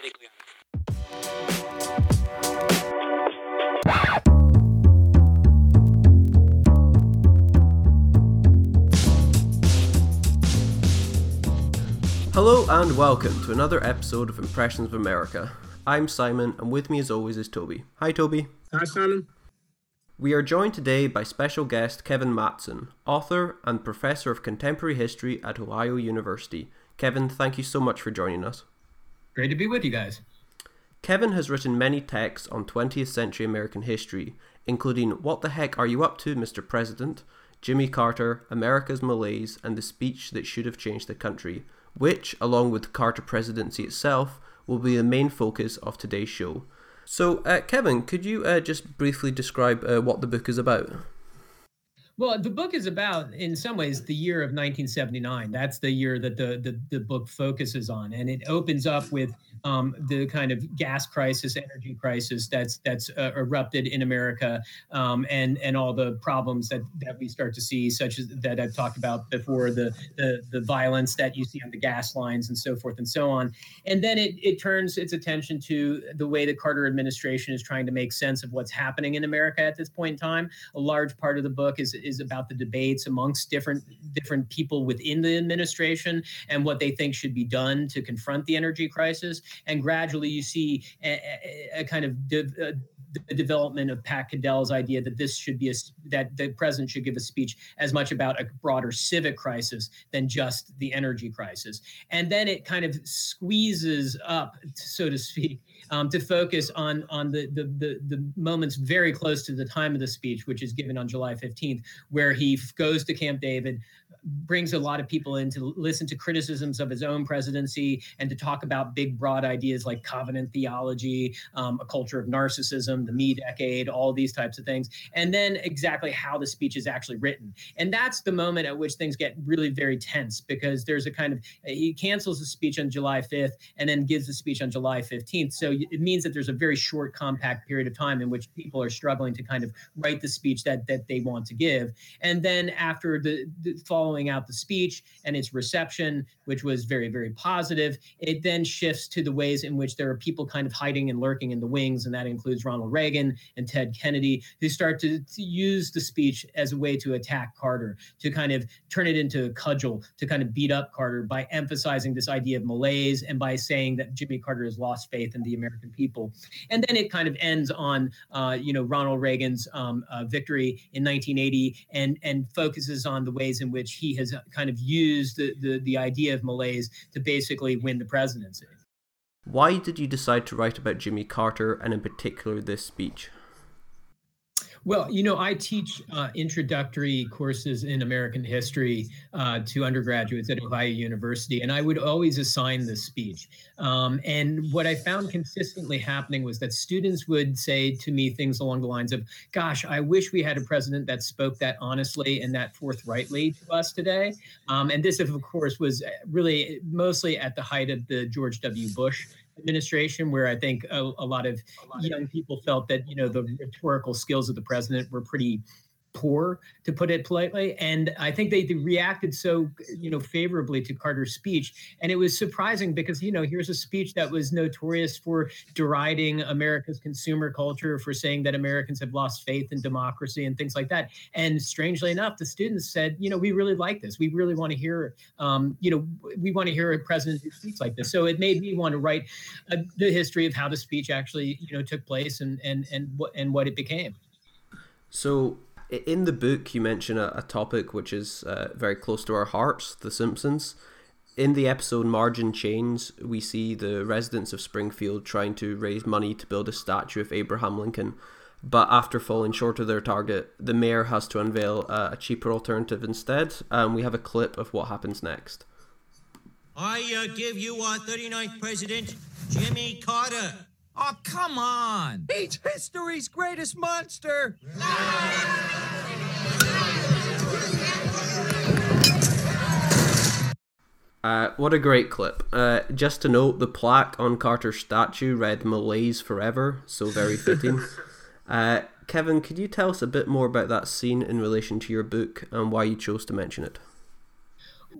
Hello and welcome to another episode of Impressions of America. I'm Simon, and with me as always is Toby. Hi, Toby. Hi, Simon. We are joined today by special guest Kevin Mattson, author and professor of contemporary history at Ohio University. Kevin, thank you so much for joining us. Great to be with you guys. Kevin has written many texts on 20th century American history, including What the Heck Are You Up to, Mr. President? Jimmy Carter, America's Malaise, and the Speech That Should Have Changed the Country, which, along with the Carter presidency itself, will be the main focus of today's show. So, uh, Kevin, could you uh, just briefly describe uh, what the book is about? Well, the book is about, in some ways, the year of 1979. That's the year that the, the, the book focuses on. And it opens up with um, the kind of gas crisis, energy crisis that's that's uh, erupted in America, um, and and all the problems that that we start to see, such as that I've talked about before, the the the violence that you see on the gas lines and so forth and so on. And then it it turns its attention to the way the Carter administration is trying to make sense of what's happening in America at this point in time. A large part of the book is is about the debates amongst different different people within the administration and what they think should be done to confront the energy crisis. And gradually you see a, a, kind of de- the development of Pat Caddell's idea that this should be a that the president should give a speech as much about a broader civic crisis than just the energy crisis, and then it kind of squeezes up, so to speak, um, to focus on on the, the, the the moments very close to the time of the speech, which is given on July 15th, where he goes to Camp David, brings a lot of people in to listen to criticisms of his own presidency and to talk about big, broad ideas like covenant theology, um, a culture of narcissism, the me decade, all these types of things, and then exactly how the speech is actually written. And that's the moment at which things get really very tense because there's a kind of he cancels the speech on July 5th and then gives the speech on July 15th. So it means that there's a very short, compact period of time in which people are struggling to kind of write the speech that that they want to give. And then after the, the following following out the speech and its reception, which was very, very positive. It then shifts to the ways in which there are people kind of hiding and lurking in the wings, and that includes Ronald Reagan and Ted Kennedy, who start to, to use the speech as a way to attack Carter, to kind of turn it into a cudgel, to kind of beat up Carter by emphasizing this idea of malaise and by saying that Jimmy Carter has lost faith in the American people. And then it kind of ends on, uh, you know, Ronald Reagan's um, uh, victory in 1980 and, and focuses on the ways in which he has uh, kind of used the, the, the idea of malaise to basically win the presidency. Why did you decide to write about Jimmy Carter and, in particular, this speech? Well, you know, I teach uh, introductory courses in American history uh, to undergraduates at Ohio University, and I would always assign this speech. Um, and what I found consistently happening was that students would say to me things along the lines of, Gosh, I wish we had a president that spoke that honestly and that forthrightly to us today. Um, and this, of course, was really mostly at the height of the George W. Bush administration, where I think a, a lot of young people felt that you know the rhetorical skills of the president were pretty poor, to put it politely. And I think they, they, reacted so, you know, favorably to Carter's speech. And it was surprising because, you know, here's a speech that was notorious for deriding America's consumer culture, for saying that Americans have lost faith in democracy and things like that. And strangely enough, the students said, you know, we really like this. We really want to hear, um, you know, we want to hear a president who speaks like this. So it made me want to write the history of how the speech actually, you know, took place and and and what and what it became. So in the book, you mention a, a topic which is uh, very close to our hearts The Simpsons. In the episode Marge in Chains, we see the residents of Springfield trying to raise money to build a statue of Abraham Lincoln. But after falling short of their target, the mayor has to unveil a, a cheaper alternative instead. And we have a clip of what happens next. I uh, give you our 39th president, Jimmy Carter. Oh, come on! He's history's greatest monster! Uh, what a great clip. Uh, just to note, the plaque on Carter's statue read Malaise Forever, so very fitting. uh, Kevin, could you tell us a bit more about that scene in relation to your book and why you chose to mention it?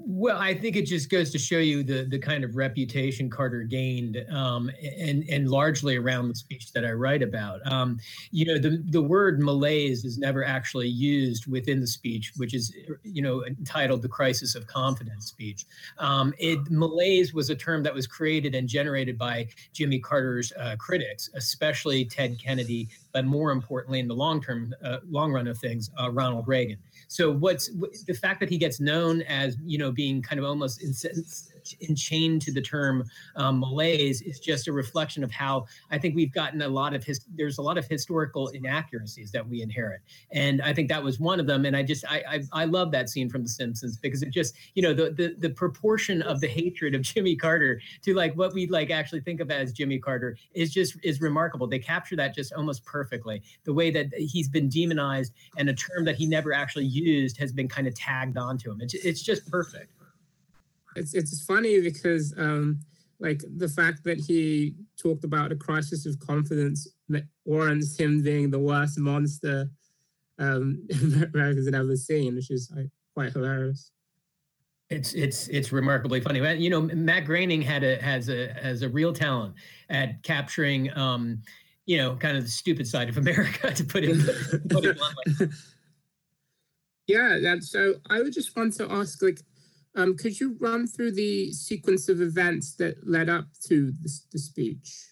Well, I think it just goes to show you the the kind of reputation Carter gained, um, and and largely around the speech that I write about. Um, you know, the the word malaise is never actually used within the speech, which is you know entitled "The Crisis of Confidence" speech. Um, it malaise was a term that was created and generated by Jimmy Carter's uh, critics, especially Ted Kennedy, but more importantly, in the long term, uh, long run of things, uh, Ronald Reagan. So what's the fact that he gets known as you know being kind of almost enchained to the term um, malaise is just a reflection of how I think we've gotten a lot of his. There's a lot of historical inaccuracies that we inherit, and I think that was one of them. And I just I I, I love that scene from The Simpsons because it just you know the, the the proportion of the hatred of Jimmy Carter to like what we like actually think of as Jimmy Carter is just is remarkable. They capture that just almost perfectly. The way that he's been demonized and a term that he never actually used has been kind of tagged onto him. It's it's just perfect it's it's funny because um, like the fact that he talked about a crisis of confidence that warrants him being the worst monster um, Americans had ever seen, which is like, quite hilarious. It's it's it's remarkably funny. You know, Matt Groening had a has a has a real talent at capturing, um, you know, kind of the stupid side of America, to put it, put it bluntly. Yeah, so I would just want to ask, like, um, could you run through the sequence of events that led up to the, speech?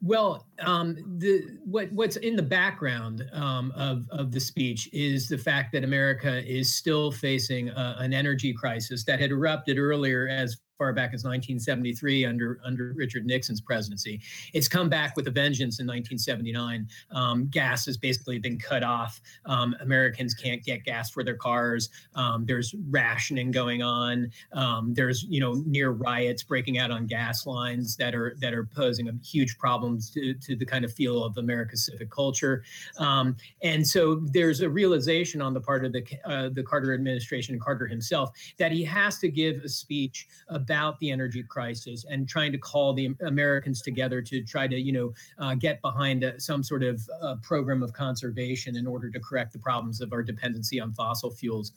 Well, um, the what what's in the background um, of of the speech is the fact that America is still facing uh, an energy crisis that had erupted earlier as far back as 1973 under under Richard Nixon's presidency. It's come back with a vengeance in 1979. Um, gas has basically been cut off. Um, Americans can't get gas for their cars. Um, there's rationing going on. Um, there's you know near riots breaking out on gas lines that are that are posing huge problems to, to the kind of feel of America's civic culture. Um, and so there's a realization on the part of the uh, the Carter administration Carter himself that he has to give a speech about about the energy crisis and trying to call the Americans together to try to, you know, uh, get behind a, some sort of uh, program of conservation in order to correct the problems of our dependency on fossil fuels.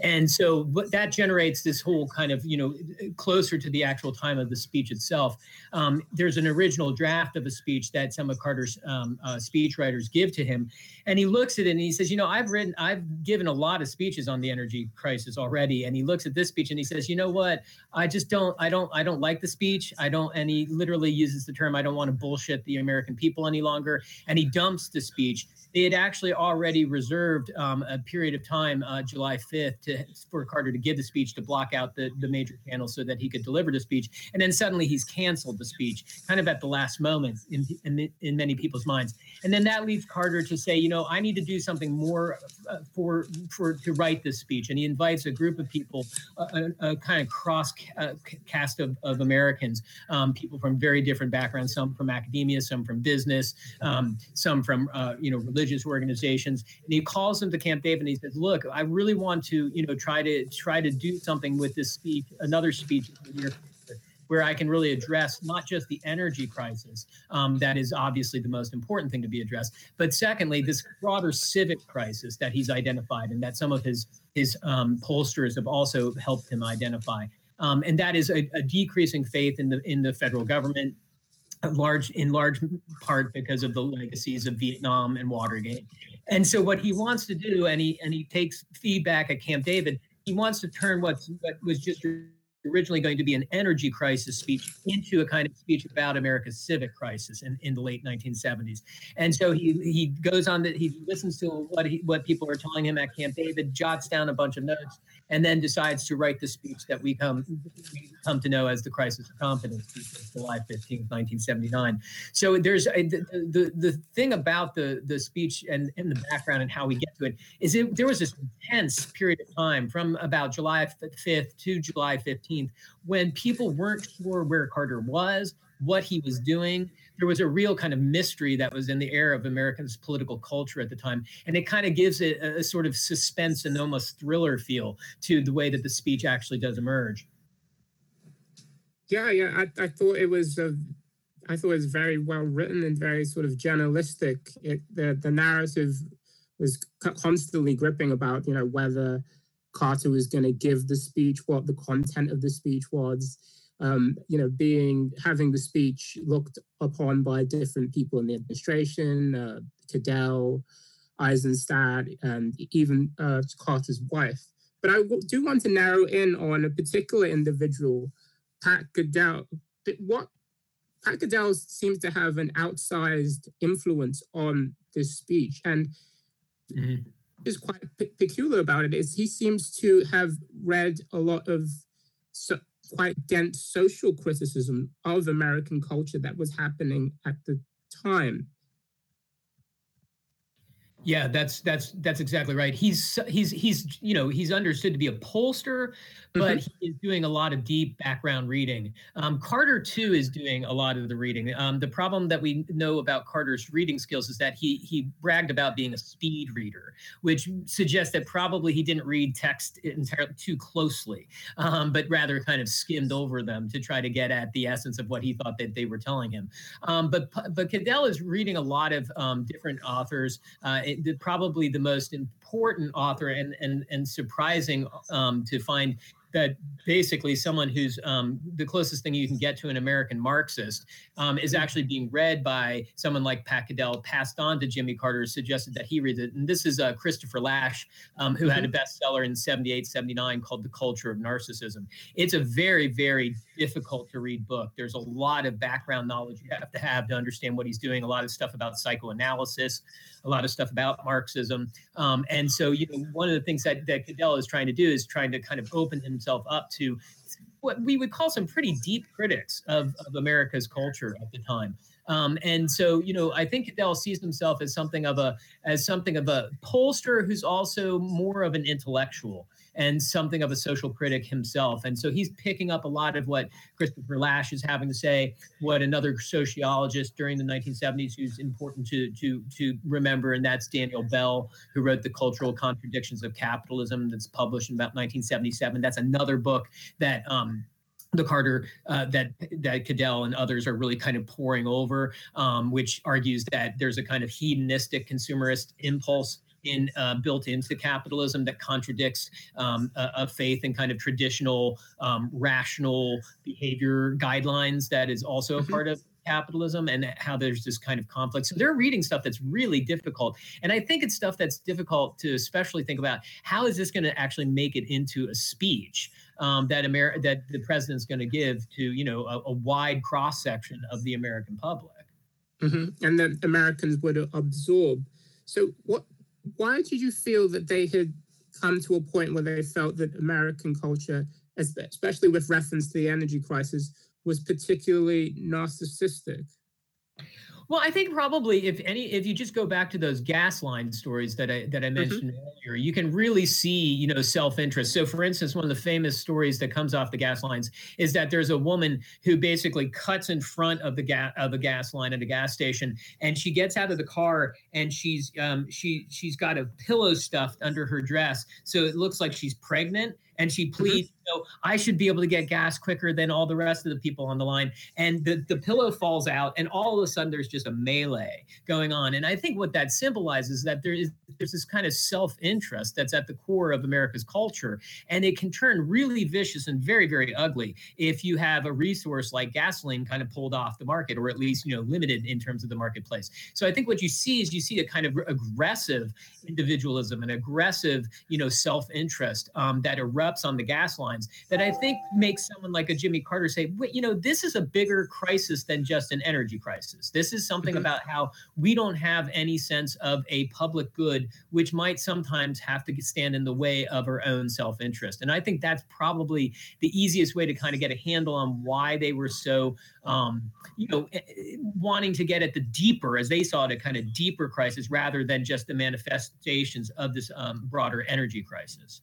And so that generates this whole kind of, you know, closer to the actual time of the speech itself. Um, there's an original draft of a speech that some of Carter's um, uh, speechwriters give to him. And he looks at it and he says, you know, I've written, I've given a lot of speeches on the energy crisis already. And he looks at this speech and he says, you know what? I just don't I don't I don't like the speech. I don't and he literally uses the term I don't want to bullshit the American people any longer. And he dumps the speech they had actually already reserved um, a period of time, uh, July 5th, to, for Carter to give the speech to block out the, the major channels so that he could deliver the speech. And then suddenly he's canceled the speech, kind of at the last moment in, in, in many people's minds. And then that leaves Carter to say, you know, I need to do something more uh, for for to write this speech. And he invites a group of people, a, a kind of cross uh, cast of, of Americans, um, people from very different backgrounds, some from academia, some from business, um, some from uh, you know religion religious organizations and he calls them to camp david and he says look i really want to you know try to try to do something with this speech another speech where I can really address not just the energy crisis, um, that is obviously the most important thing to be addressed, but secondly, this broader civic crisis that he's identified and that some of his his um, pollsters have also helped him identify. Um, and that is a, a decreasing faith in the in the federal government, large in large part because of the legacies of Vietnam and Watergate. And so what he wants to do, and he and he takes feedback at Camp David, he wants to turn what's what was just originally going to be an energy crisis speech into a kind of speech about America's civic crisis in, in the late 1970s. And so he he goes on that he listens to what he, what people are telling him at Camp David, jots down a bunch of notes, and then decides to write the speech that we come we come to know as the Crisis of Confidence, July 15, 1979. So there's uh, a, the, the the thing about the the speech and in the background and how we get to it is it there was this intense period of time from about July 5th to July 15th when people weren't sure where Carter was, what he was doing there was a real kind of mystery that was in the air of Americans' political culture at the time. And it kind of gives it a, a sort of suspense and almost thriller feel to the way that the speech actually does emerge. Yeah, yeah, I, I thought it was a, I thought it was very well written and very sort of journalistic. It, the the narrative was constantly gripping about you know whether Carter was going to give the speech, what the content of the speech was. Um, you know, being having the speech looked upon by different people in the administration, uh, Caddell, Eizenstat, and even uh, Carter's wife. But I do want to narrow in on a particular individual, Pat Caddell. What Pat Caddell seems to have an outsized influence on this speech, and mm-hmm. Is quite pe- peculiar about it is he seems to have read a lot of so, quite dense social criticism of American culture that was happening at the time. Yeah, that's that's that's exactly right. He's he's he's you know he's understood to be a pollster, but mm-hmm. he is doing a lot of deep background reading. Um, Carter too is doing a lot of the reading. Um, the problem that we know about Carter's reading skills is that he he bragged about being a speed reader, which suggests that probably he didn't read text entirely too closely, um, but rather kind of skimmed over them to try to get at the essence of what he thought that they were telling him. Um, but but Caddell is reading a lot of um, different authors. Uh, the, probably the most important author and and and surprising um, to find that basically someone who's um, the closest thing you can get to an American Marxist um, is mm-hmm. actually being read by someone like Pat Caddell, passed on to Jimmy Carter, suggested that he reads it. And this is uh, Christopher Lasch, um, who mm-hmm. had a bestseller in 78, 79 called The Culture of Narcissism. It's a very, very difficult to read book. There's a lot of background knowledge you have to have to understand what he's doing, a lot of stuff about psychoanalysis, a lot of stuff about Marxism. Um, and so, you know, one of the things that, that Caddell is trying to do is trying to kind of open himself up to what we would call some pretty deep critics of, of America's culture at the time. Um, and so, you know, I think Caddell sees himself as something of a as something of a pollster who's also more of an intellectual and something of a social critic himself. And so he's picking up a lot of what Christopher Lasch is having to say, what another sociologist during the 1970s who's important to to to remember, and that's Daniel Bell, who wrote The Cultural Contradictions of Capitalism, that's published in about 1977. That's another book that um, the Carter uh, that that Caddell and others are really kind of pouring over, um, which argues that there's a kind of hedonistic consumerist impulse in uh, built into capitalism that contradicts um, a, a, faith in kind of traditional um, rational behavior guidelines that is also a mm-hmm. part of capitalism and how there's this kind of conflict. So they're reading stuff that's really difficult. And I think it's stuff that's difficult to especially think about how is this going to actually make it into a speech um, that Amer- that the president's going to give to, you know, a, a wide cross section of the American public. Mm-hmm. And that Americans would absorb. So what why did you feel that they had come to a point where they felt that American culture, especially with reference to the energy crisis, was particularly narcissistic? Well, I think probably if any, if you just go back to those gas line stories that I that I mm-hmm. mentioned mm-hmm. earlier, you can really see, you know, self interest. So, for instance, one of the famous stories that comes off the gas lines is that there's a woman who basically cuts in front of the gas of a gas line at a gas station, and she gets out of the car and she's um she she's got a pillow stuffed under her dress, so it looks like she's pregnant and she pleads, mm-hmm. know, I should be able to get gas quicker than all the rest of the people on the line. And the, the pillow falls out, and all of a sudden there's just a melee going on. And I think what that symbolizes is that there is there's this kind of self-interest that's at the core of America's culture. And it can turn really vicious and very, very ugly if you have a resource like gasoline kind of pulled off the market, or at least, you know, limited in terms of the marketplace. So I think what you see is you see a kind of aggressive individualism and aggressive, you know, self-interest um, that erupts on the gas lines that I think makes someone like a Jimmy Carter say, wait, you know, this is a bigger crisis than just an energy crisis. This is something mm-hmm. about how we don't have any sense of a public good, which might sometimes have to stand in the way of our own self interest. And I think that's probably the easiest way to kind of get a handle on why they were so, um, you know, eh, eh, wanting to get at the deeper, as they saw it, a kind of deeper crisis rather than just the manifestations of this um, broader energy crisis.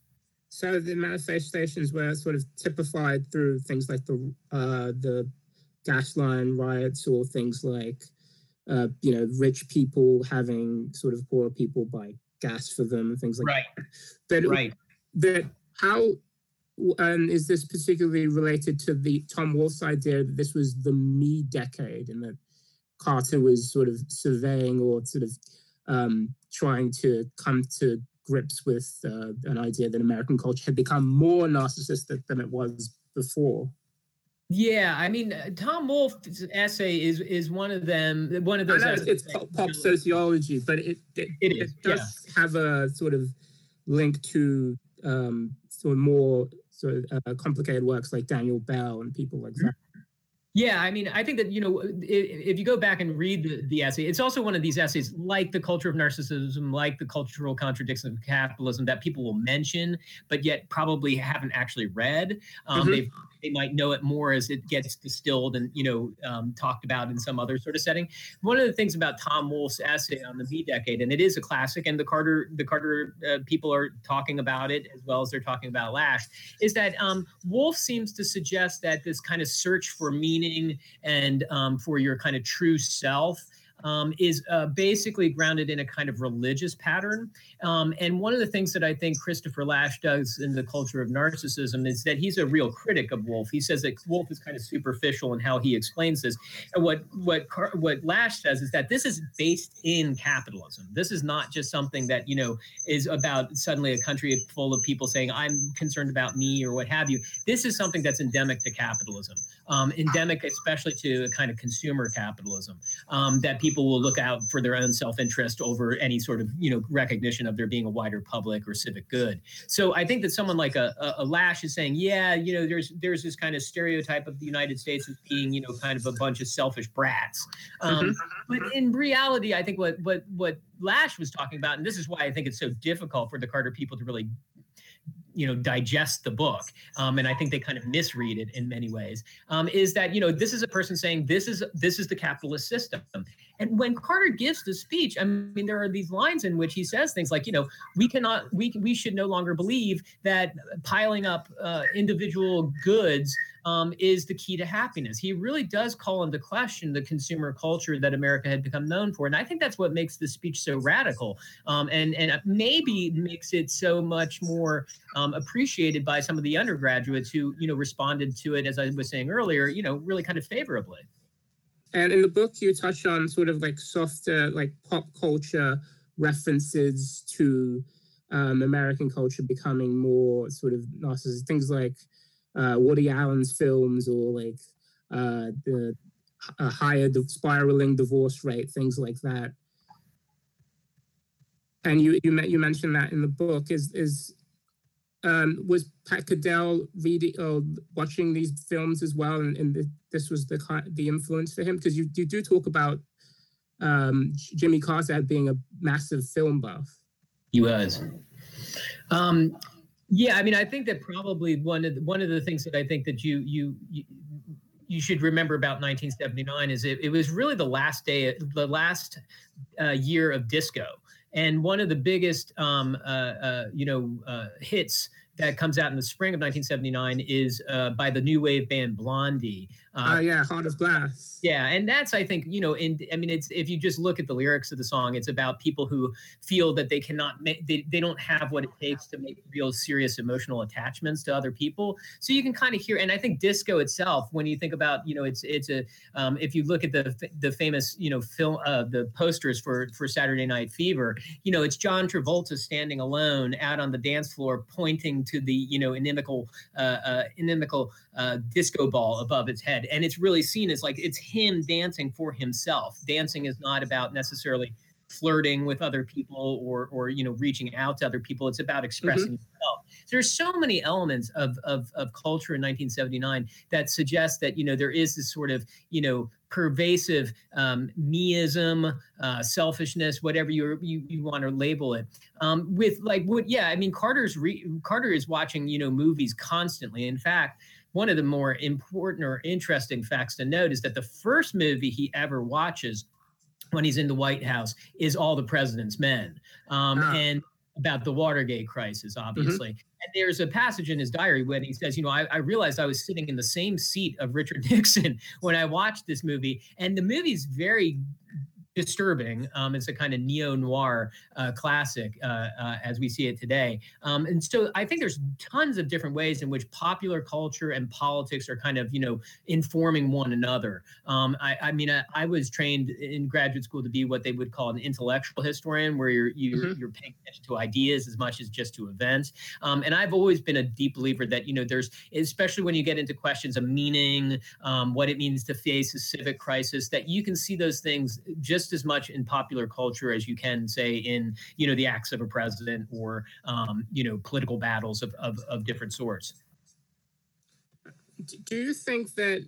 So the manifestations were sort of typified through things like the uh, the gas line riots or things like uh, you know rich people having sort of poor people buy gas for them and things like right. that. But right. That how um, is this particularly related to the Tom Wolfe's idea that this was the me decade and that Carter was sort of surveying or sort of um, trying to come to grips with uh, an idea that American culture had become more narcissistic than it was before. Yeah, I mean, uh, Tom Wolfe's essay is is one of them. One of those. Know it's pop, pop sociology, but it it, It it is, does have a sort of link to um, sort of more sort of uh, complicated works like Daniel Bell and people like that. Yeah, I mean, I think that you know, if, you go back and read the, the essay, it's also one of these essays, like the culture of narcissism, like the cultural contradiction of capitalism, that people will mention, but yet probably haven't actually read. Um, Mhm. They they might know it more as it gets distilled and you know um, talked about in some other sort of setting. One of the things about Tom Wolfe's essay on the Me Decade, and it is a classic, and the Carter the Carter uh, people are talking about it as well as they're talking about Lasch, is that um, Wolfe seems to suggest that this kind of search for meaning and um, for your kind of true self um, is uh, basically grounded in a kind of religious pattern. Um, and one of the things that I think Christopher Lasch does in the culture of narcissism is that he's a real critic of Wolfe. He says that Wolfe is kind of superficial in how he explains this. And what what Car- what Lasch says is that this is based in capitalism. This is not just something that you know is about suddenly a country full of people saying I'm concerned about me or what have you. This is something that's endemic to capitalism, um, endemic especially to a kind of consumer capitalism um, that people will look out for their own self-interest over any sort of you know recognition of there being a wider public or civic good. So I think that someone like a, a, a Lasch is saying, yeah, you know, there's there's this kind of stereotype of the United States as being you know kind of a bunch of selfish brats. Um, But in reality, I think what what what Lasch was talking about, and this is why I think it's so difficult for the Carter people to really you know digest the book um, and i think they kind of misread it in many ways um, is that you know this is a person saying this is this is the capitalist system and when carter gives the speech i mean there are these lines in which he says things like you know we cannot we we should no longer believe that piling up uh, individual goods um, is the key to happiness. He really does call into question the consumer culture that America had become known for, and I think that's what makes the speech so radical, um, and and maybe makes it so much more um, appreciated by some of the undergraduates who you know responded to it, as I was saying earlier, you know, really kind of favorably. And in the book, you touch on sort of like softer, like pop culture references to um, American culture becoming more sort of narcissistic. Things like uh, Woody Allen's films or like uh, the higher the spiraling divorce rate, things like that. And you you you mentioned that in the book is is um, was Pat Caddell reading or watching these films as well, and, and this was the the influence for him because you you do talk about um, Jimmy Carter being a massive film buff. He was. Um, yeah, I mean, I think that probably one of the, one of the things that I think that you you you, you should remember about 1979 is it, it was really the last day, the last uh, year of disco, and one of the biggest um, uh, uh, you know uh, hits that comes out in the spring of 1979 is uh, by the new wave band Blondie. Oh yeah, Heart of Glass. Yeah, and that's I think you know, in I mean, it's if you just look at the lyrics of the song, it's about people who feel that they cannot make they, they don't have what it takes to make real serious emotional attachments to other people. So you can kind of hear, and I think disco itself, when you think about you know, it's it's a um, if you look at the the famous you know film uh, the posters for for Saturday Night Fever, you know, it's John Travolta standing alone out on the dance floor, pointing to the you know inimical uh, uh, inimical uh, disco ball above its head, and it's really seen as like it's him dancing for himself. Dancing is not about necessarily flirting with other people or or you know reaching out to other people. It's about expressing yourself. There's so many elements of, of of culture in 1979 that suggest that you know there is this sort of you know pervasive um, meism, uh, selfishness, whatever you you, you want to label it. Um, with like what? Yeah, I mean Carter's re- Carter is watching you know movies constantly. In fact, one of the more important or interesting facts to note is that the first movie he ever watches when he's in the White House is All the President's Men, um, Ah. and about the Watergate crisis, obviously. And there's a passage in his diary when he says, you know, I, I realized I was sitting in the same seat of Richard Nixon when I watched this movie, and the movie's very disturbing. Um, it's a kind of neo noir uh, classic uh, uh, as we see it today. Um, and so I think there's tons of different ways in which popular culture and politics are kind of, you know, informing one another. Um, I, I, mean, I, I, was trained in graduate school to be what they would call an intellectual historian, where you're you're, mm-hmm. you're paying attention to ideas as much as just to events. Um, and I've always been a deep believer that you know there's especially when you get into questions of meaning, um, what it means to face a civic crisis, that you can see those things just as much in popular culture as you can say in you know the acts of a president or um, you know political battles of, of, of different sorts. Do you think that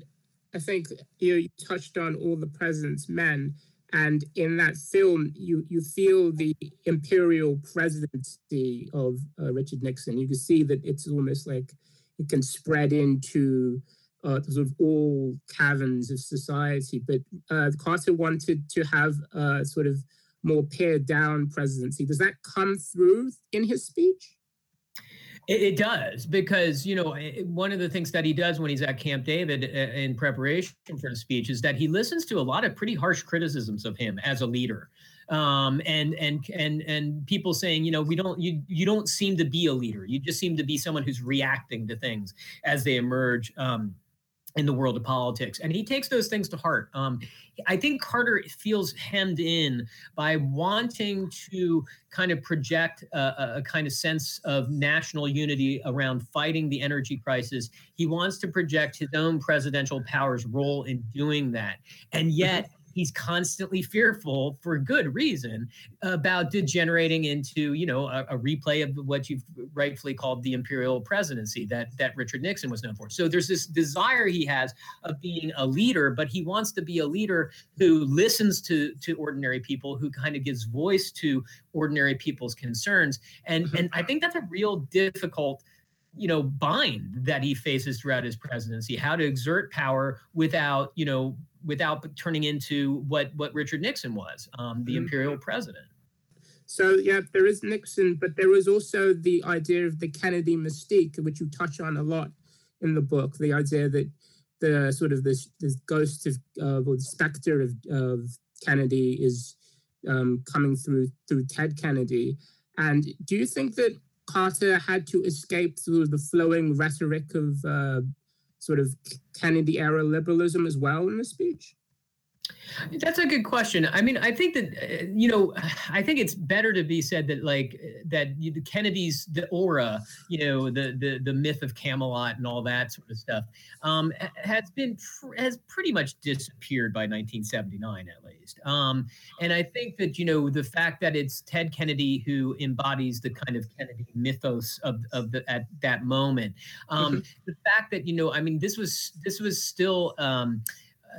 I think you, know, you touched on all the president's men, and in that film, you you feel the imperial presidency of uh, Richard Nixon. You can see that it's almost like it can spread into uh, sort of all caverns of society. But uh, Carter wanted to have a sort of more pared down presidency. Does that come through in his speech? It, does because you know one of the things that he does when he's at Camp David uh, in preparation for the speech is that he listens to a lot of pretty harsh criticisms of him as a leader, um, and and and and people saying you know we don't you you don't seem to be a leader. You just seem to be someone who's reacting to things as they emerge. Um, in the world of politics. And he takes those things to heart. Um, I think Carter feels hemmed in by wanting to kind of project a, a, kind of sense of national unity around fighting the energy crisis. He wants to project his own presidential power's role in doing that. And yet, he's constantly fearful for good reason about degenerating into you know a, a, replay of what you've rightfully called the imperial presidency that that richard nixon was known for so there's this desire he has of being a leader but he wants to be a leader who listens to to ordinary people who kind of gives voice to ordinary people's concerns and mm-hmm. and i think that's a real difficult you know bind that he faces throughout his presidency how to exert power without you know without turning into what what Richard Nixon was, um, the mm-hmm. imperial president. So yeah, there is Nixon, but there is also the idea of the Kennedy mystique, which you touch on a lot in the book. The idea that the sort of this, this ghost of uh, or the specter of, of Kennedy is um, coming through through Ted Kennedy. And do you think that Carter had to escape through the flowing rhetoric of uh, sort of Kennedy era liberalism as well in the speech? That's a good question. I mean, I think that uh, you know, I think it's better to be said that like that the Kennedys, the aura, you know, the the the myth of Camelot and all that sort of stuff, um, has been has pretty much disappeared by 1979 at least. Um, and I think that you know the fact that it's Ted Kennedy who embodies the kind of Kennedy mythos of of the at that moment. Um, mm-hmm. The fact that you know, I mean, this was this was still. Um,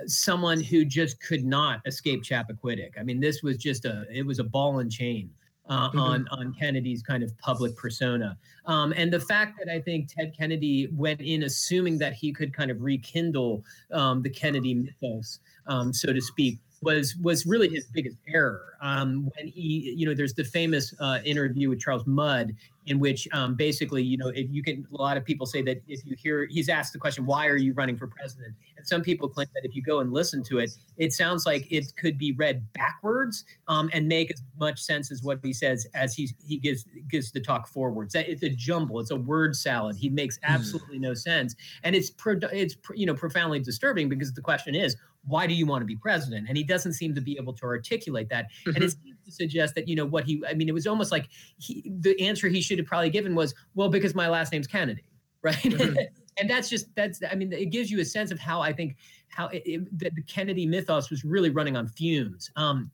someone who just could not escape Chappaquiddick. I mean, this was just a it was a ball and chain. Uh, mm-hmm. on on Kennedy's kind of public persona, um, and the fact that I think Ted Kennedy went in assuming that he could kind of rekindle um, the Kennedy mythos, um, so to speak, was was really his biggest error. Um, when he, you know, there's the famous uh, interview with Charles Mudd in which um, basically, you know, if you can, a lot of people say that if you hear, he's asked the question, why are you running for president? And some people claim that if you go and listen to it, it sounds like it could be read backwards um, and make as much sense as what he says as he he gives gives the talk forwards. It's a jumble. It's a word salad. He makes hmm. absolutely no sense, and it's pro, it's you know profoundly disturbing because the question is, why do you want to be president? And he doesn't seem to be able to articulate that. Mm-hmm. And it seems to suggest that, you know, what he, I mean, it was almost like he, the answer he should have probably given was, well, because my last name's Kennedy, right? Mm-hmm. and that's just, that's, I mean, it gives you a sense of how I think how it, it, the, the Kennedy mythos was really running on fumes. Um,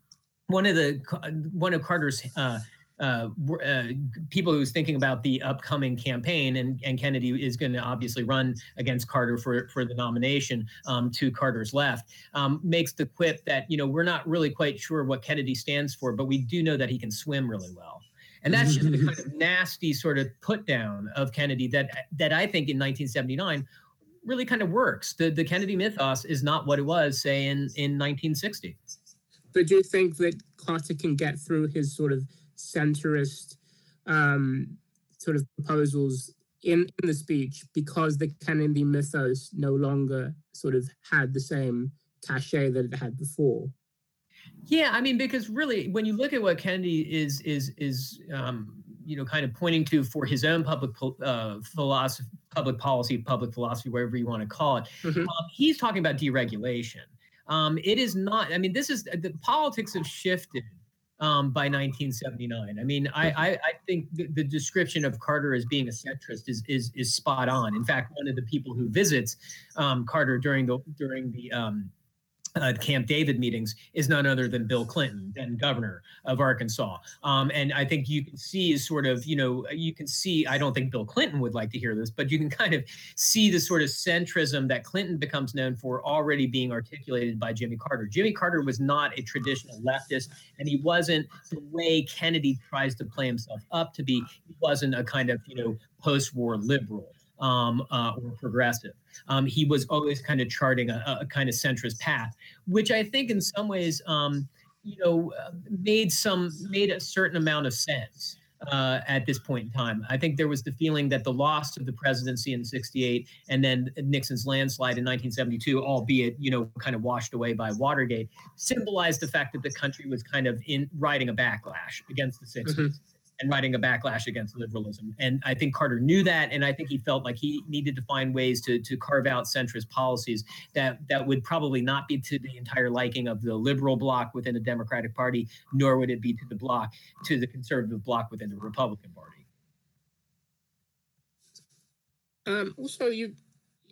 one of the, one of Carter's, uh, uh, uh, people who's thinking about the upcoming campaign, and, and Kennedy is going to obviously run against Carter for, for the nomination um, to Carter's left, um, makes the quip that, you know, we're not really quite sure what Kennedy stands for, but we do know that he can swim really well. And that's just the kind of nasty sort of put down of Kennedy that that I think in 1979 really kind of works. The the Kennedy mythos is not what it was, say, in, in 1960. But do you think that Carter can get through his sort of centrist um, sort of proposals in, in the speech because the Kennedy mythos no longer sort of had the same cachet that it had before. Yeah, I mean, because really, when you look at what Kennedy is is is um, you know kind of pointing to for his own public uh, philosophy, public policy, public philosophy, whatever you want to call it, mm-hmm. um, he's talking about deregulation. Um, it is not. I mean, this is the politics have shifted um, by 1979. I mean, I, I, I think the, the, description of Carter as being a centrist is, is is spot on. In fact, one of the people who visits um, Carter during the during the um, uh, Camp David meetings is none other than Bill Clinton, then governor of Arkansas. Um, and I think you can see is sort of, you know, you can see, I don't think Bill Clinton would like to hear this, but you can kind of see the sort of centrism that Clinton becomes known for already being articulated by Jimmy Carter. Jimmy Carter was not a traditional leftist, and he wasn't the way Kennedy tries to play himself up to be. He wasn't a kind of, you know, post war liberal um, uh, or progressive. Um, he was always kind of charting a, a, kind of centrist path, which I think in some ways, um, you know, uh, made some made a certain amount of sense. Uh, at this point in time. I think there was the feeling that the loss of the presidency in 68 and then Nixon's landslide in 1972, albeit, you know, kind of washed away by Watergate, symbolized the fact that the country was kind of in riding a backlash against the 60s. Mm-hmm and writing a backlash against liberalism. And I think Carter knew that, and I think he felt like he needed to find ways to to carve out centrist policies that that would probably not be to the entire liking of the liberal bloc within the Democratic Party, nor would it be to the bloc to the conservative bloc within the Republican Party. Um, also, you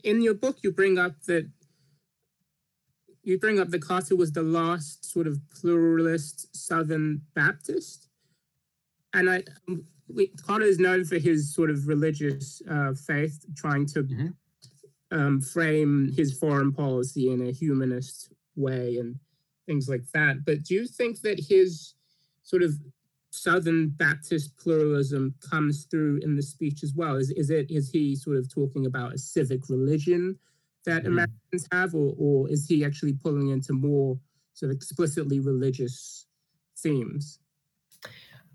in your book you bring up that you bring up that Carter was the last sort of pluralist Southern Baptist and I, um, Carter is known for his sort of religious uh, faith, trying to mm-hmm. um, frame his foreign policy in a humanist way and things like that. But do you think that his sort of Southern Baptist pluralism comes through in the speech as well? Is is it is he sort of talking about a civic religion that mm-hmm. Americans have, or or is he actually pulling into more sort of explicitly religious themes?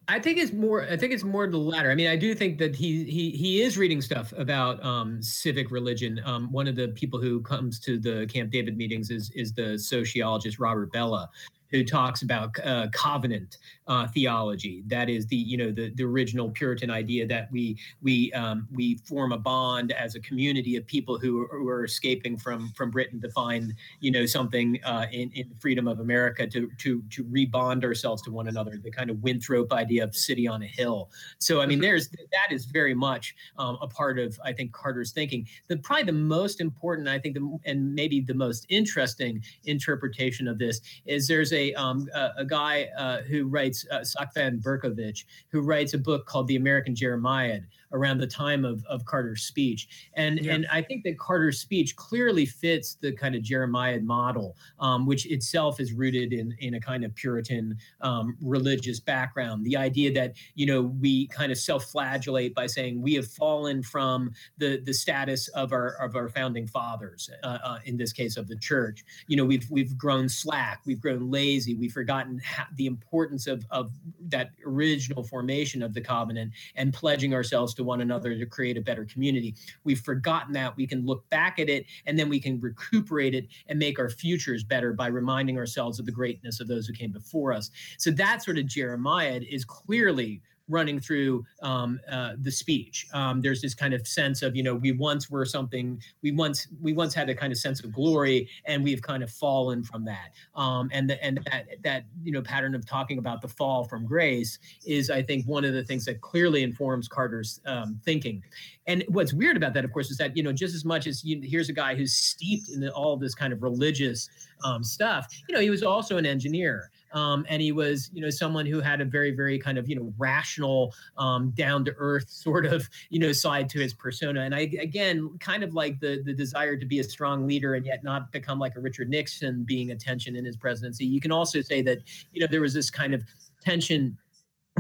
I think it's more. I think it's more the latter. I mean, I do think that he he he is reading stuff about um, civic religion. Um, one of the people who comes to the Camp David meetings is is the sociologist Robert Bellah, who talks about uh, covenant uh, theology. That is the you know the, the original Puritan idea that we we um, we form a bond as a community of people who are, who are escaping from from Britain to find you know something uh, in in the freedom of America to to to rebond ourselves to one another. The kind of Winthrop idea of city on a hill. So I mean, mm-hmm. there's that is very much um, a part of I think Carter's thinking. The probably the most important I think the, and maybe the most interesting interpretation of this is there's a a um, a, a, guy uh, who writes uh, Sacvan Bercovitch, who writes a book called The American Jeremiad around the time of, of Carter's speech, and yeah. and I think that Carter's speech clearly fits the kind of jeremiad model, um, which itself is rooted in in a kind of Puritan um, religious background. The idea that you know we kind of self-flagellate by saying we have fallen from the the status of our of our founding fathers, uh, uh, in this case of the church. You know we've we've grown slack, we've grown lazy lazy. We've forgotten the importance of, of that original formation of the covenant and pledging ourselves to one another to create a better community. We've forgotten that. We can look back at it and then we can recuperate it and make our futures better by reminding ourselves of the greatness of those who came before us. So that sort of jeremiad is clearly running through um, uh, the speech. Um, there's this kind of sense of, you know, we once were something. We once we once had a kind of sense of glory, and we've kind of fallen from that. Um, and the, and that that you know pattern of talking about the fall from grace is, I think, one of the things that clearly informs Carter's um, thinking. And what's weird about that, of course, is that you know just as much as you, here's a guy who's steeped in all this kind of religious um, stuff, you know, he was also an engineer. Um, and he was, you know, someone who had a very, very kind of, you know, rational, um, down to earth sort of, you know, side to his persona. And I, again, kind of like the the desire to be a strong leader and yet not become like a Richard Nixon being attention in his presidency. You can also say that, you know, there was this kind of tension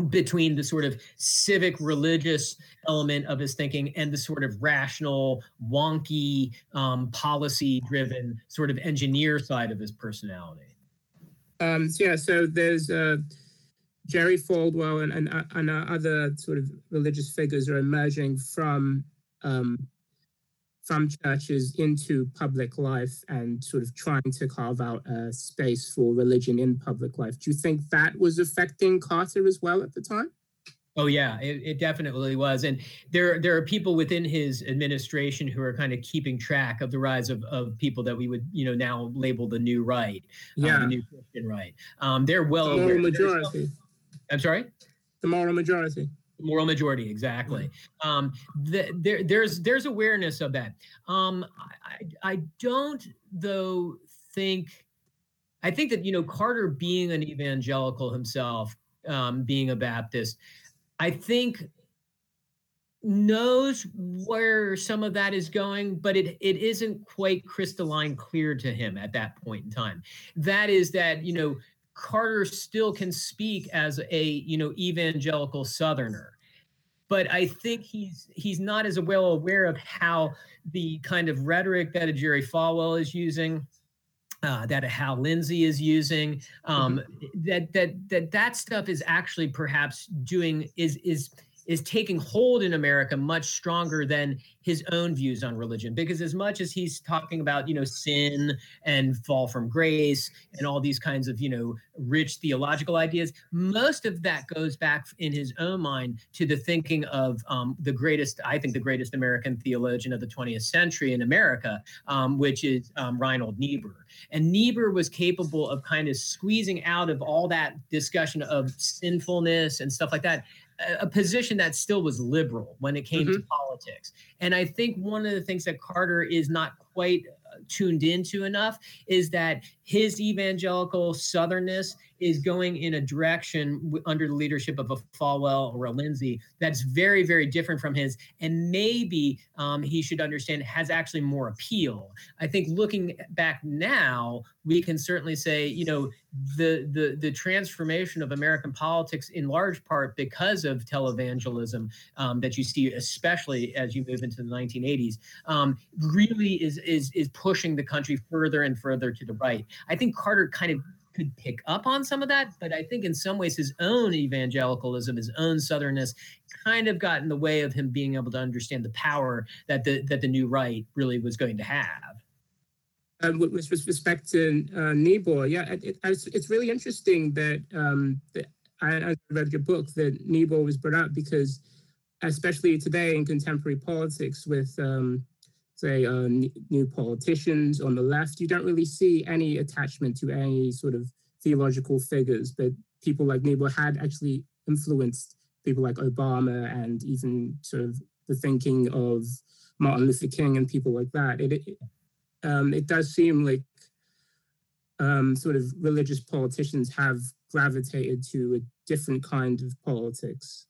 between the sort of civic religious element of his thinking and the sort of rational wonky um, policy driven sort of engineer side of his personality um, so yeah, so there's uh, Jerry Falwell and, and, uh, and uh, other sort of religious figures are emerging from um, from churches into public life and sort of trying to carve out a space for religion in public life. Do you think that was affecting Carter as well at the time? Oh yeah, it, it, definitely was, and there there are people within his administration who are kind of keeping track of the rise of, of people that we would you know now label the new right, yeah, um, the new Christian right. Um, they're well the moral majority. I'm sorry. The moral majority moral majority exactly um the, there there's there's awareness of that um i i don't though think i think that you know carter being an evangelical himself um being a baptist i think knows where some of that is going but it it isn't quite crystalline clear to him at that point in time that is that you know Carter still can speak as a you know evangelical Southerner, but I think he's he's not as well aware of how the kind of rhetoric that a Jerry Falwell is using. Uh, that Hal Lindsey is using, um, mm-hmm. that that that that stuff is actually perhaps doing is is is taking hold in America much stronger than his own views on religion. Because as much as he's talking about, you know, sin and fall from grace and all these kinds of, you know, rich theological ideas, most of that goes back in his own mind to the thinking of um, the greatest, I think, the greatest American theologian of the 20th century in America, um, which is um, Reinhold Niebuhr. And Niebuhr was capable of kind of squeezing out of all that discussion of sinfulness and stuff like that a position that still was liberal when it came mm-hmm. to politics. And I think one of the things that Carter is not quite uh, tuned into enough is that his evangelical southernness is going in a direction w- under the leadership of a Falwell or a Lindsey that's very, very different from his, and maybe um, he should understand has actually more appeal. I think looking back now, we can certainly say, you know, the the the transformation of American politics in large part because of televangelism um, that you see, especially as you move into the 1980s, um, really is is is pushing the country further and further to the right. I think Carter kind of could pick up on some of that, but I think in some ways his own evangelicalism, his own southernness, kind of got in the way of him being able to understand the power that the that the new right really was going to have. Um, with, with, respect to uh, Niebuhr, yeah, it, it, it's really interesting that, um, that I, I read your book that Niebuhr was brought up because, especially today in contemporary politics, with um, say, uh, new politicians on the left, you don't really see any attachment to any sort of theological figures. But people like Niebuhr had actually influenced people like Obama and even sort of the thinking of Martin Luther King and people like that. It, it, um, it does seem like um, sort of religious politicians have gravitated to a different kind of politics.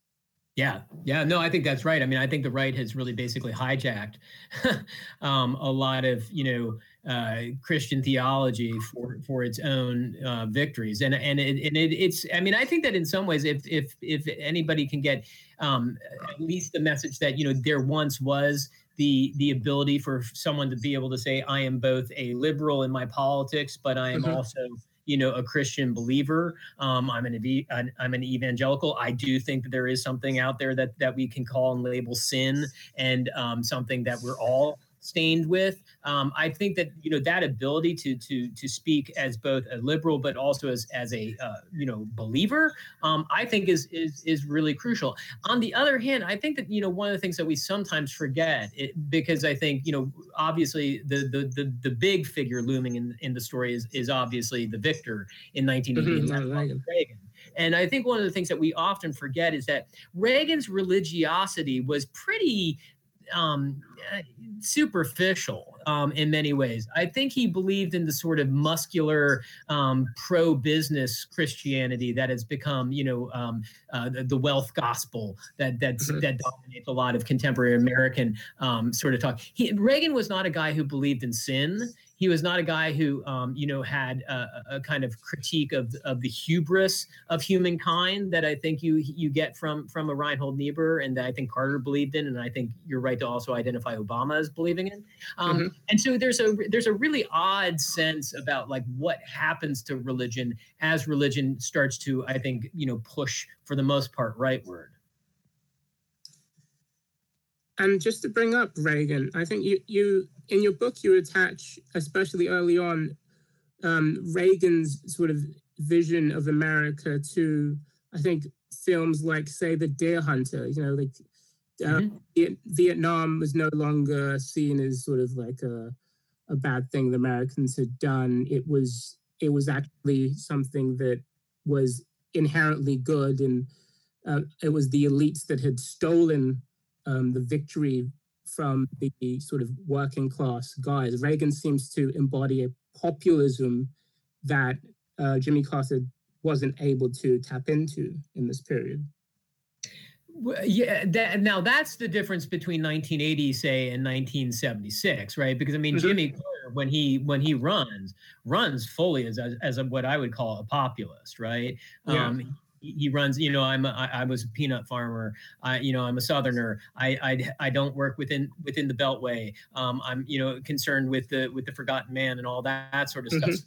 Yeah, yeah, no, I think that's right. I mean, I think the right has really basically hijacked um, a lot of you know uh, Christian theology for for its own uh, victories, and and it, and it, it's. I mean, I think that in some ways, if if if anybody can get um, at least the message that you know there once was the the ability for someone to be able to say, I am both a liberal in my politics, but I am mm-hmm. also you know a Christian believer. Um, I'm an, I'm an evangelical. I do think that there is something out there that that we can call and label sin, and um, something that we're all stained with. Um, I think that you know that ability to to to speak as both a liberal but also as as a uh, you know believer, um, I think is is is really crucial. On the other hand, I think that you know one of the things that we sometimes forget it, because I think you know obviously the the the, the big figure looming in in the story is is obviously the victor in 1980. Mm-hmm. Reagan. And I think one of the things that we often forget is that Reagan's religiosity was pretty um, superficial um, in many ways. I think he believed in the sort of muscular, um, pro-business Christianity that has become, you know, um, uh, the, the, wealth gospel that that's, mm-hmm. that dominates a lot of contemporary American um, sort of talk. He, Reagan was not a guy who believed in sin he was not a guy who, um, you know, had a, a, kind of critique of of the hubris of humankind that I think you you get from from a Reinhold Niebuhr and that I think Carter believed in, and I think you're right to also identify Obama as believing in. Um, mm-hmm. And so there's a there's a really odd sense about like what happens to religion as religion starts to, I think, you know, push for the most part rightward. And just to bring up Reagan, I think you you in your book you attach, especially early on, um, Reagan's sort of vision of America to I think films like say The Deer Hunter. You know, like uh, Mhm. Vietnam was no longer seen as sort of like a a bad thing the Americans had done. It was it was actually something that was inherently good, and uh, it was the elites that had stolen um, the victory from the sort of working class guys. Reagan seems to embody a populism that uh, Jimmy Carter wasn't able to tap into in this period. Well, Yeah, that, now that's the difference between 1980, say, and 1976, right? Because I mean, Mhm. Jimmy Carter, when he when he runs, runs fully as a, as a, what I would call a populist, right? Yeah. Um, he, runs, you know, I'm a, I, was a peanut farmer. I, you know, I'm a Southerner. I, I I don't work within within the Beltway. Um, I'm, you know, concerned with the with the forgotten man and all that, that sort of stuff. Mhm.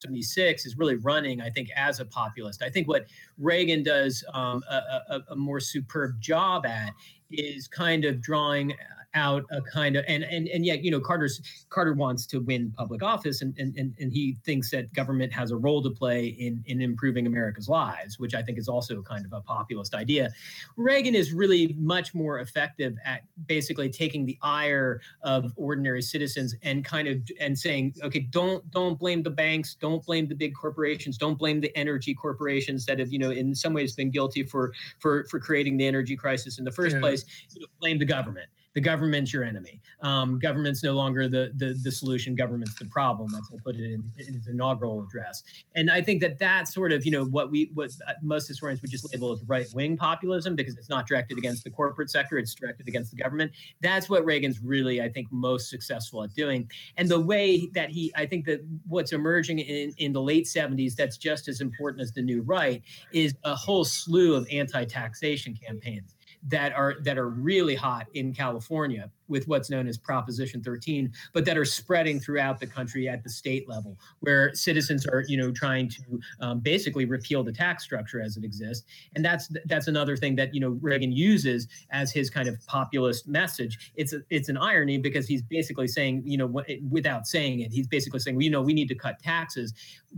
76 is really running, I think, as a populist. I think what Reagan does um, a, a, a more superb job at is kind of drawing out a kind of and and and yet you know Carter's Carter wants to win public office and and and, and he thinks that government has a role to play in in improving America's lives, which I think is also kind of a populist idea. Reagan is really much more effective at basically taking the ire of ordinary citizens and kind of and saying, okay, don't don't blame the banks, don't blame the big corporations, don't blame the energy corporations that have you know in some ways been guilty for for for creating the energy crisis in the first Yeah. place. You know, blame the government. The government's your enemy. Um, government's no longer the, the the solution. Government's the problem. That's what put it in, in his inaugural address. And I think that that's sort of you know what we what uh, most historians would just label as right wing populism because it's not directed against the corporate sector. It's directed against the government. That's what Reagan's really I think most successful at doing. And the way that he I think that what's emerging in in the late 70s that's just as important as the new right is a whole slew of anti-taxation campaigns that are that are really hot in California with what's known as Proposition 13, but that are spreading throughout the country at the state level, where citizens are, you know, trying to um, basically repeal the tax structure as it exists. And that's that's another thing that you know Reagan uses as his kind of populist message. It's a, it's an irony because he's basically saying, you know, without saying it, he's basically saying, you know, we need to cut taxes.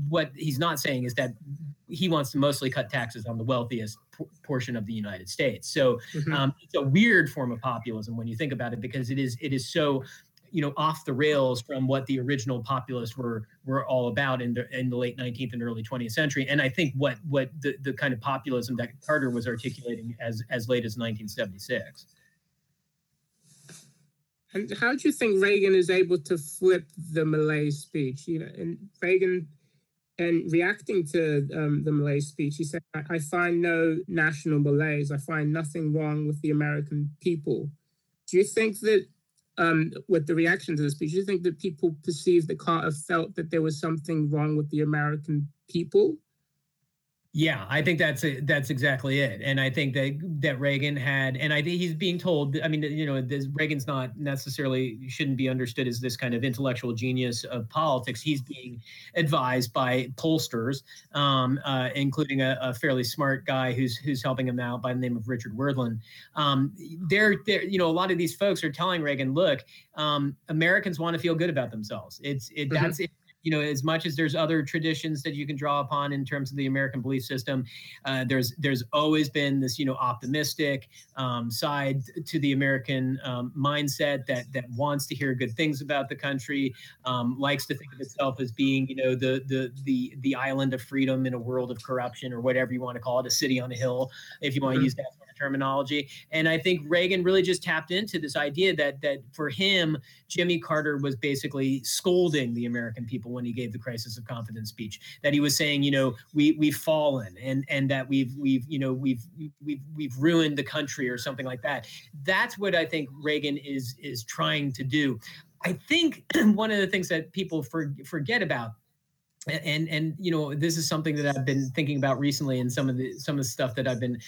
What he's not saying is that he wants to mostly cut taxes on the wealthiest p- portion of the United States. So Mhm. um, it's a weird form of populism when you think about it because it is it is so you know off the rails from what the original populists were were all about in the in the late 19th and early 20th century and i think what what the, the kind of populism that carter was articulating as as late as 1976 And how do you think Reagan is able to flip the malaise speech? You know, and Reagan, and reacting to um, the malaise speech, he said, I, "I find no national malaise. I find nothing wrong with the American people." Do you think that, um, with the reaction to the speech, do you think that people perceived that Carter felt that there was something wrong with the American people? Yeah, I think that's it. That's exactly it. And I think that that Reagan had, and I think he's being told. I mean, you know, this, Reagan's not necessarily shouldn't be understood as this kind of intellectual genius of politics. He's being advised by pollsters, um, uh, including a, a fairly smart guy who's who's helping him out by the name of Richard Wirthlin. Um, they're, they're, you know, a lot of these folks are telling Reagan, look, um, Americans want to feel good about themselves. It's it, Mhm. that's it you know as much as there's other traditions that you can draw upon in terms of the american belief system uh, there's there's always been this you know optimistic um, side to the american um, mindset that that wants to hear good things about the country um, likes to think of itself as being you know the the the the island of freedom in a world of corruption or whatever you want to call it a city on a hill if you want to Mhm. use that terminology and i think reagan really just tapped into this idea that that for him Jimmy Carter was basically scolding the American people when he gave the crisis of confidence speech. That he was saying, you know, we we've fallen and and that we've we've you know we've we've we've ruined the country or something like that. That's what I think Reagan is is trying to do. I think one of the things that people for, forget about and and you know this is something that I've been thinking about recently and some of the some of the stuff that I've been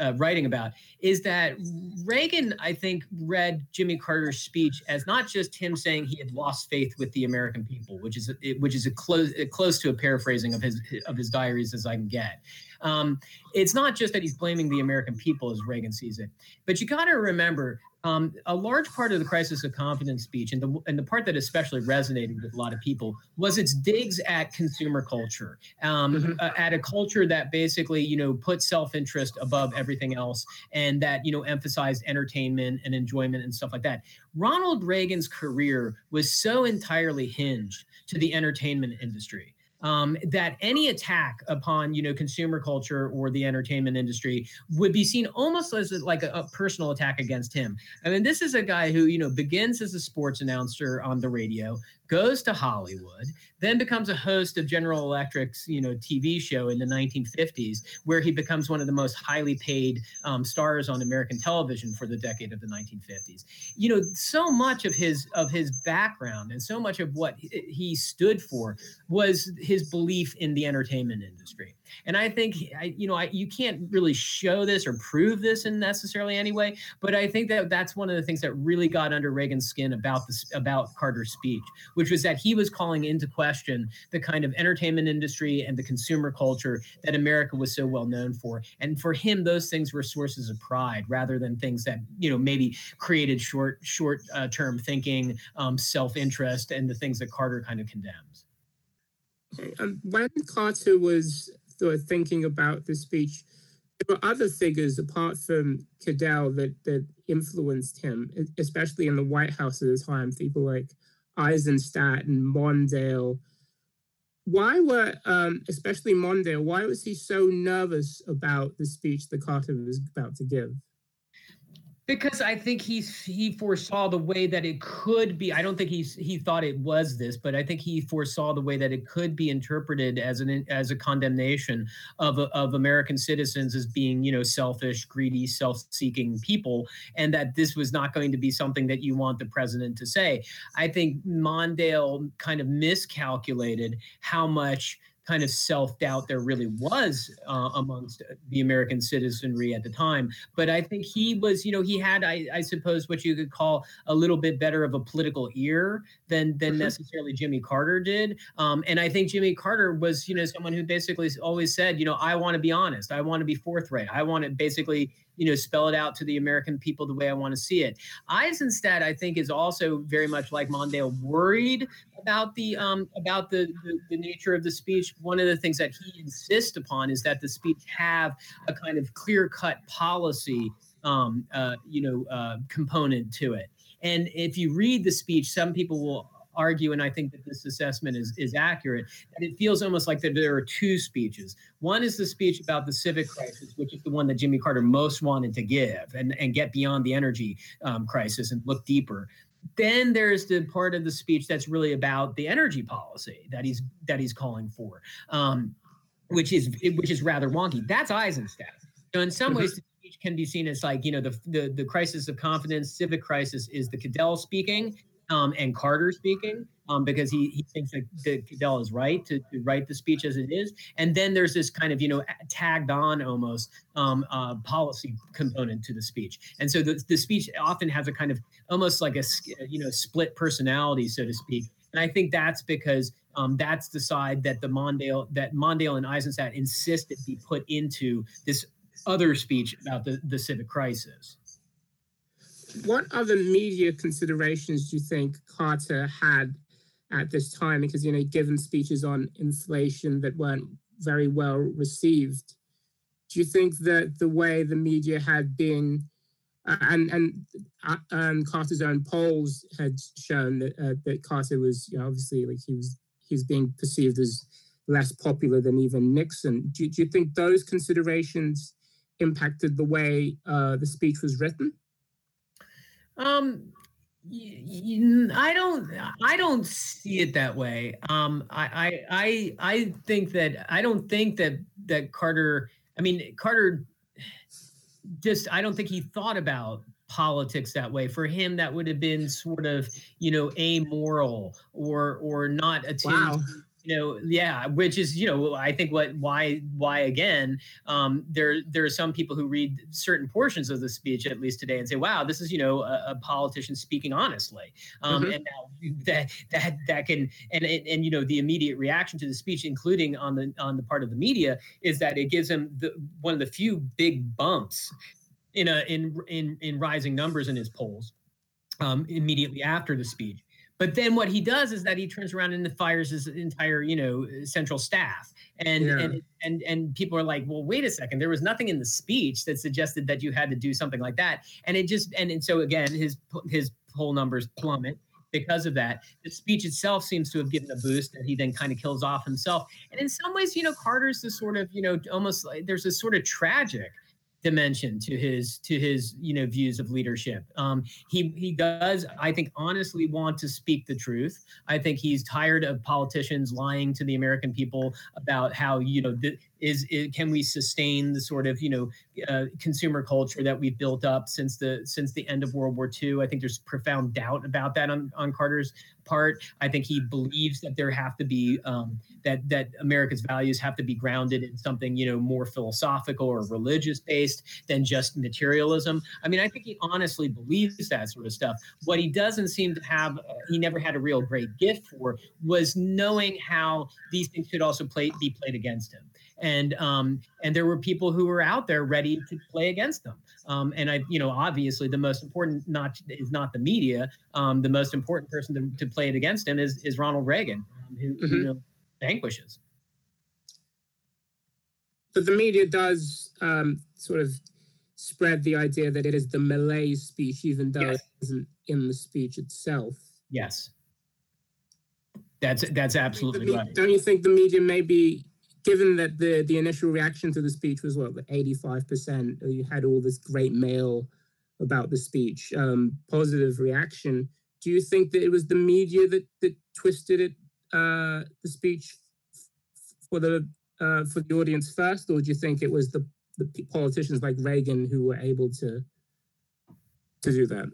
uh, writing about is that Reagan I think read Jimmy Carter's speech as not just him saying he had lost faith with the American people which is which is a close close to a paraphrasing of his of his diaries as I can get Um, it's not just that he's blaming the American people as Reagan sees it, but you got to remember um, a large part of the crisis of confidence speech, and the and the part that especially resonated with a lot of people, was its digs at consumer culture, um, mm-hmm. uh, at a culture that basically you know put self interest above everything else, and that you know emphasized entertainment and enjoyment and stuff like that. Ronald Reagan's career was so entirely hinged to the entertainment industry um, that any attack upon you know consumer culture or the entertainment industry would be seen almost as like a, a, personal attack against him. I mean, this is a guy who you know begins as a sports announcer on the radio, goes to Hollywood, then becomes a host of General Electric's, you know, TV show in the 1950s, where he becomes one of the most highly paid um, stars on American television for the decade of the 1950s. You know, so much of his of his background and so much of what he stood for was his belief in the entertainment industry. And I think, I, you know, I, you can't really show this or prove this in necessarily any way, but I think that that's one of the things that really got under Reagan's skin about this about Carter's speech, which was that he was calling into question the kind of entertainment industry and the consumer culture that America was so well known for. And for him, those things were sources of pride rather than things that you know maybe created short short uh, term thinking, um, self interest, and the things that Carter kind of condemns. Um, when Carter was sort of thinking about the speech, there were other figures apart from Caddell that that influenced him, especially in the White House at the time. People like Eizenstat and Mondale. Why were, um, especially Mondale, why was he so nervous about the speech that Carter was about to give? Because I think he's he foresaw the way that it could be. I don't think he's he thought it was this, but I think he foresaw the way that it could be interpreted as an as a condemnation of of American citizens as being you know selfish, greedy, self-seeking people, and that this was not going to be something that you want the president to say. I think Mondale kind of miscalculated how much kind of self doubt there really was uh, amongst the American citizenry at the time. But I think he was, you know, he had, I, I suppose, what you could call a little bit better of a political ear than than mm-hmm. necessarily Jimmy Carter did. Um, and I think Jimmy Carter was, you know, someone who basically always said, you know, I want to be honest, I want to be forthright, I want to basically you know spell it out to the American people the way I want to see it. Eizenstat, I think, is also very much like Mondale, worried about the um, about the, the, the nature of the speech. One of the things that he insists upon is that the speech have a kind of clear cut policy, um, uh, you know, uh, component to it. And if you read the speech, some people will argue, and I think that this assessment is, is accurate, that it feels almost like that there are two speeches. One is the speech about the civic crisis, which is the one that Jimmy Carter most wanted to give and, and get beyond the energy um, crisis and look deeper. Then there's the part of the speech that's really about the energy policy that he's that he's calling for, um, which is which is rather wonky. That's Eizenstat. So in some mm-hmm. ways, the speech can be seen as like you know the, the the crisis of confidence, civic crisis is the Caddell speaking, um, and Carter speaking um, because he, he thinks that, that Caddell is right to, to, write the speech as it is. And then there's this kind of, you know, tagged on almost um, uh, policy component to the speech. And so the, the speech often has a kind of almost like a, you know, split personality, so to speak. And I think that's because um, that's the side that the Mondale, that Mondale and Eizenstat insisted be put into this other speech about the, the civic crisis what other media considerations do you think Carter had at this time? Because, you know, given speeches on inflation that weren't very well received, do you think that the way the media had been, uh, and and uh, um, Carter's own polls had shown that uh, that Carter was, you know, obviously like he was he was being perceived as less popular than even Nixon. Do, do you think those considerations impacted the way uh, the speech was written? Um, I don't. I don't see it that way. Um, I, I, I, I think that I don't think that that Carter. I mean, Carter. Just, I don't think he thought about politics that way. For him, that would have been sort of, you know, amoral or or not attuned. Wow you know yeah which is you know i think what why why again um there there are some people who read certain portions of the speech at least today and say wow this is you know a, a politician speaking honestly um Mhm. and now that that that can and, and and you know the immediate reaction to the speech including on the on the part of the media is that it gives him the one of the few big bumps in a in in in rising numbers in his polls um immediately after the speech but then what he does is that he turns around and fires his entire, you know, central staff. And Yeah. and and and people are like, well, wait a second, there was nothing in the speech that suggested that you had to do something like that. And it just and, and so again, his his poll numbers plummet because of that. The speech itself seems to have given a boost that he then kind of kills off himself. And in some ways, you know, Carter's the sort of, you know, almost like there's a sort of tragic dimension to his to his you know views of leadership. Um he he does i think honestly want to speak the truth. I think he's tired of politicians lying to the american people about how you know th- is, is can we sustain the sort of you know uh, consumer culture that we've built up since the since the end of world war ii i think there's profound doubt about that on on carter's part. I think he believes that there have to be um that that america's values have to be grounded in something you know more philosophical or religious based than just materialism. I mean i think he honestly believes that sort of stuff. What he doesn't seem to have uh, he never had a real great gift for was knowing how these things could also play be played against him and um and there were people who were out there ready to play against them um and i you know obviously the most important not is not the media um the most important person to, to play it against him is is ronald reagan um, who you Mhm. know vanquishes But the media does um, sort of spread the idea that it is the malaise speech, even though Yes. it isn't in the speech itself. yes that's that's absolutely right Don't you think the media may be, given that the, the initial reaction to the speech was what, 85%, uh, you had all this great mail about the speech, um, positive reaction. Do you think that it was the media that, that twisted it, uh, the speech for the uh, for the audience first, or do you think it was the, the politicians like Reagan who were able to to do that?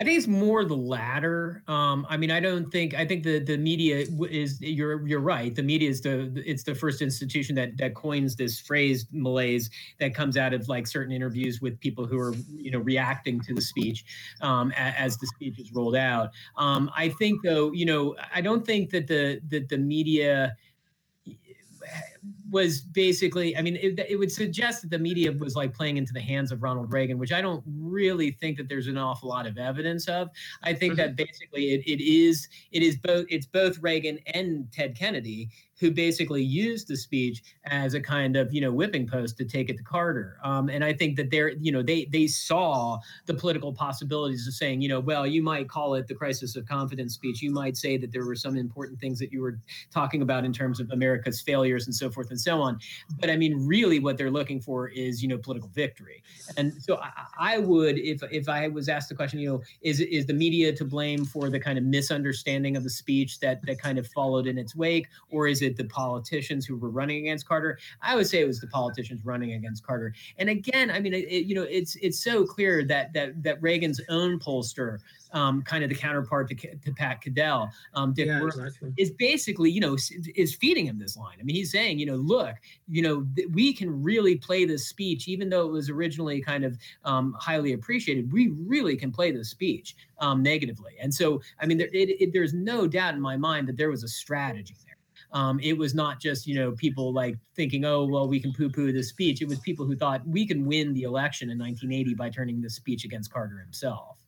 I think it's more the latter. Um, I mean, I don't think I think the the media is you're you're right. The media is the it's the first institution that that coins this phrase malaise that comes out of like certain interviews with people who are you know reacting to the speech um, a- as the speech is rolled out. Um, I think though, you know, I don't think that the that the media was basically i mean it, it would suggest that the media was like playing into the hands of ronald reagan which i don't really think that there's an awful lot of evidence of. I think mm-hmm. that basically it, it is it is both it's both reagan and ted kennedy who basically used the speech as a kind of you know whipping post to take it to carter um, and i think that they're you know they they saw the political possibilities of saying you know well you might call it the crisis of confidence speech you might say that there were some important things that you were talking about in terms of America's failures and so forth and so on. But I mean, really, what they're looking for is you know political victory. And so I, I would, if if I was asked the question, you know, is is the media to blame for the kind of misunderstanding of the speech that that kind of followed in its wake, or is it the politicians who were running against Carter? I would say it was the politicians running against Carter. And again, I mean, it, you know, it's it's so clear that that that Reagan's own pollster, um, kind of the counterpart to, to Pat Caddell, um, Dick yeah, Werth, exactly. is basically, you know, is feeding him this line. I mean, he's saying, you know, look, you know, th- we can really play this speech, even though it was originally kind of um, highly appreciated. We really can play this speech um, negatively. And so, I mean, there, it, it, there's no doubt in my mind that there was a strategy there. Um, it was not just, you know, people like thinking, oh, well, we can poo poo this speech. It was people who thought we can win the election in 1980 by turning this speech against Carter himself.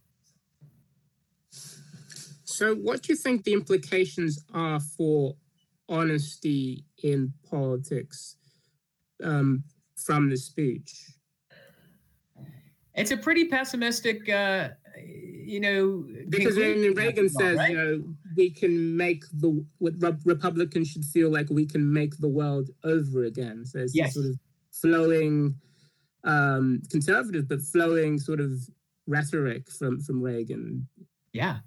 So, what do you think the implications are for honesty in politics um, from the speech? It's a pretty pessimistic, uh, you know, Because Reagan says, right? you know, we can make the what Republicans should feel like we can make the world over again. So it's Yes. sort of flowing, um, conservative but flowing sort of rhetoric from from Reagan. Yeah.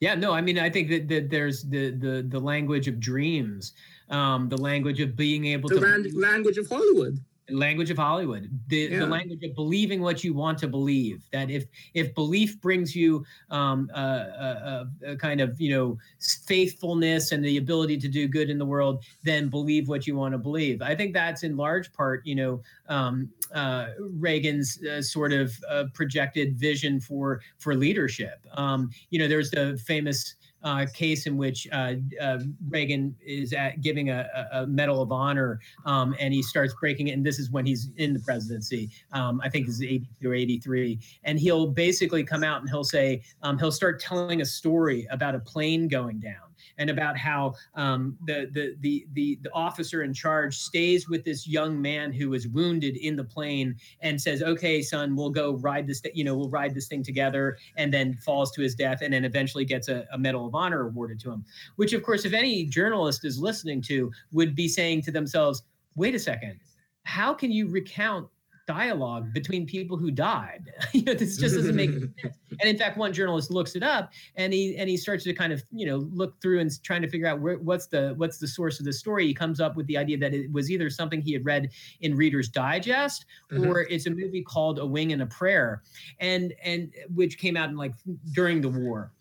Yeah, no, I mean, I think that, that there's the, the the language of dreams, um, the language of being able The to ran- language of Hollywood. Language of hollywood the, Yeah. the language of believing what you want to believe that if if belief brings you um a, a, a, kind of you know faithfulness and the ability to do good in the world then believe what you want to believe i think that's in large part you know um uh reagan's uh, sort of uh, projected vision for for leadership um you know there's the famous uh, case in which uh, uh, Reagan is at giving a, a Medal of Honor, um, and he starts breaking it. And this is when he's in the presidency. Um, I think it's 82 or 83. And he'll basically come out and he'll say, um, he'll start telling a story about a plane going down and about how um, the, the the the the officer in charge stays with this young man who was wounded in the plane and says, "Okay, son, we'll go ride this. Th- you know, we'll ride this thing together." And then falls to his death, and then eventually gets a, a Medal of Honor awarded to him. Which, of course, if any journalist is listening to, would be saying to themselves, "Wait a second, how can you recount?" Dialogue between people who died. You know this just doesn't make sense. And in fact one journalist looks it up and he and he starts to kind of you know look through and trying to figure out where, what's the what's the source of the story. He comes up with the idea that it was either something he had read in reader's digest Mhm. or it's a movie called a wing and a prayer. And and which came out in like during the war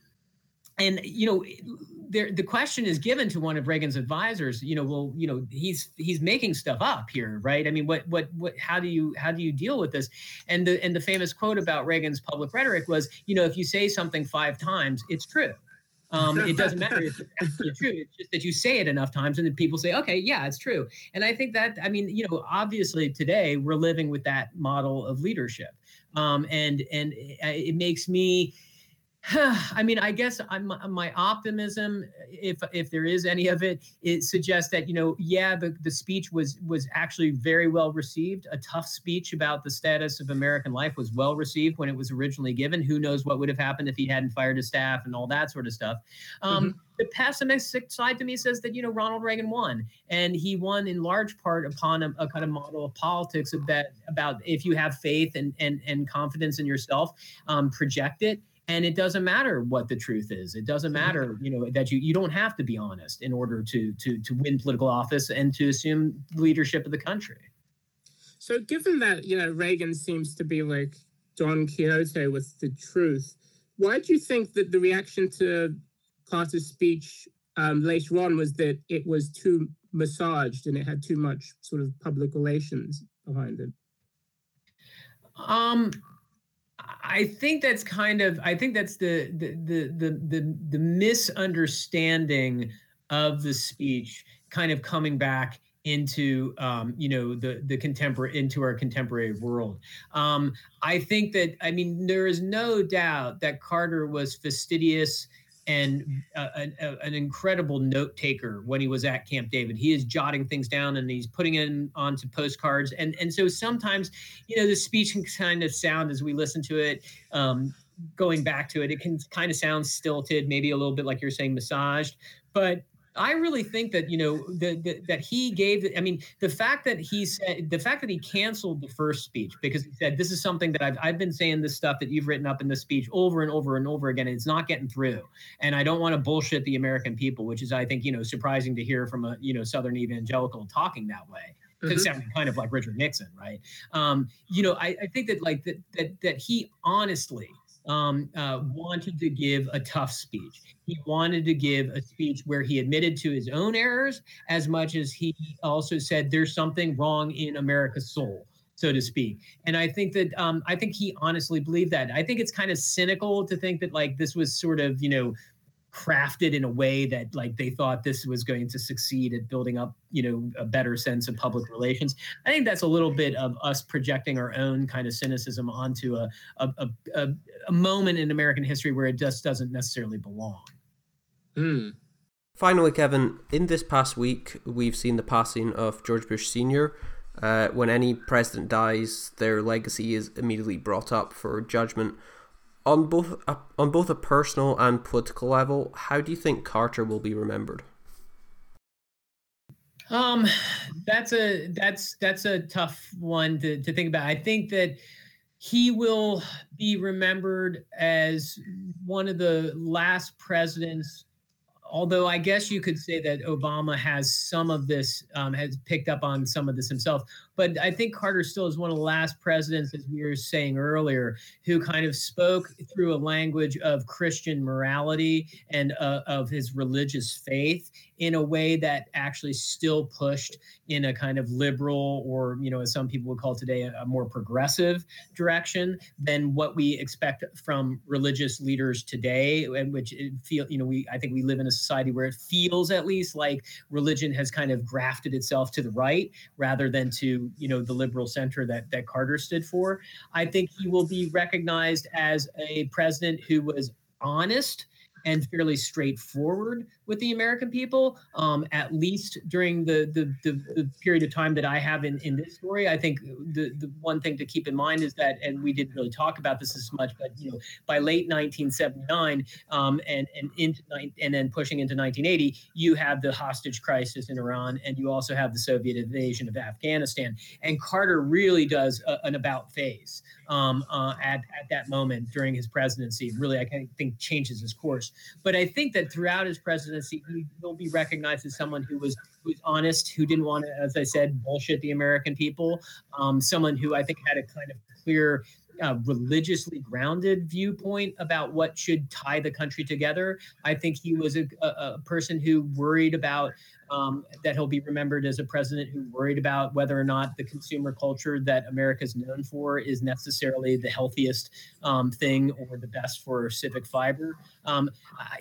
and you know there the question is given to one of reagan's advisors you know well you know he's he's making stuff up here right? I mean what what what how do you how do you deal with this? And the and the famous quote about reagan's public rhetoric was you know if you say something five times it's true. Um, it doesn't matter if it's actually true. It's just that you say it enough times and then people say okay yeah it's true. And i think that i mean you know obviously today we're living with that model of leadership. Um, and and it, it makes me I mean, I guess I'm, my optimism, if if there is any of it, it suggests that you know, yeah, the, the speech was was actually very well received. A tough speech about the status of American life was well received when it was originally given. Who knows what would have happened if he hadn't fired his staff and all that sort of stuff. Um, The pessimistic side to me says that you know Ronald Reagan won, and he won in large part upon a, a kind of model of politics about about if you have faith and and and confidence in yourself, um, project it and it doesn't matter what the truth is. It doesn't matter you know that you you don't have to be honest in order to to to win political office and to assume leadership of the country. So, given that you know Reagan seems to be like Don Quixote with the truth, why do you think that the reaction to Carter's speech um, later on was that it was too massaged and it had too much sort of public relations behind it? um I think that's kind of I think that's the the the the the, the misunderstanding of the speech kind of coming back into um, you know the the contemporary into our contemporary world. Um, I think that I mean there is no doubt that Carter was fastidious and uh, an, a- an incredible note taker when he was at Camp David. He is jotting things down and he's putting it onto postcards. And and so sometimes you know the speech can kind of sound as we listen to it. Um, going back to it, it can kind of sound stilted, maybe a little bit like you're saying massaged, but I really think that you know the, the, that he gave. I mean, the fact that he said the fact that he canceled the first speech because he said this is something that I've I've been saying this stuff that you've written up in the speech over and over and over again. And it's not getting through, and I don't want to bullshit the American people, which is I think you know surprising to hear from a you know Southern evangelical talking that way. It sounded kind of like Richard Nixon, right? Um, you know, I, I think that like that that that he honestly um, uh, wanted to give a tough speech. He wanted to give a speech where he admitted to his own errors as much as he also said there's something wrong in America's soul, so to speak. And I think that um, I think he honestly believed that. I think it's kind of cynical to think that like this was sort of you know crafted in a way that like they thought this was going to succeed at building up you know a better sense of public relations i think that's a little bit of us projecting our own kind of cynicism onto a a, a, a, a moment in american history where it just doesn't necessarily belong Hmm. Finally, Kevin, in this past week, we've seen the passing of George Bush Sr. Uh, when any president dies, their legacy is immediately brought up for judgment. On both a, on both a personal and political level, how do you think Carter will be remembered? Um, that's a that's that's a tough one to, to think about. I think that he will be remembered as one of the last presidents. Although I guess you could say that Obama has some of this, um, has picked up on some of this himself. But I think Carter still is one of the last presidents, as we were saying earlier, who kind of spoke through a language of Christian morality and uh, of his religious faith in a way that actually still pushed in a kind of liberal or you know as some people would call today a, a more progressive direction than what we expect from religious leaders today and which feel you know we i think we live in a society where it feels at least like religion has kind of grafted itself to the right rather than to you know the liberal center that that carter stood for. I think he will be recognized as a president who was honest and fairly straightforward with the American people, um, at least during the, the, the the period of time that I have in in this story. I think the the one thing to keep in mind is that, and we didn't really talk about this as much, but you know, by late 1979 um, and and into and then pushing into 1980, you have the hostage crisis in Iran, and you also have the Soviet invasion of Afghanistan. And Carter really does a, an about face um, uh, at at that moment during his presidency. Really, I think changes his course. But I think that throughout his presidency, he will be recognized as someone who was who's honest, who didn't want to, as I said, bullshit the American people. Um, someone who I think had a kind of clear uh, religiously grounded viewpoint about what should tie the country together. I think he was a, a, person who worried about um, that he'll be remembered as a president who worried about whether or not the consumer culture that America is known for is necessarily the healthiest um, thing or the best for civic fiber. Um,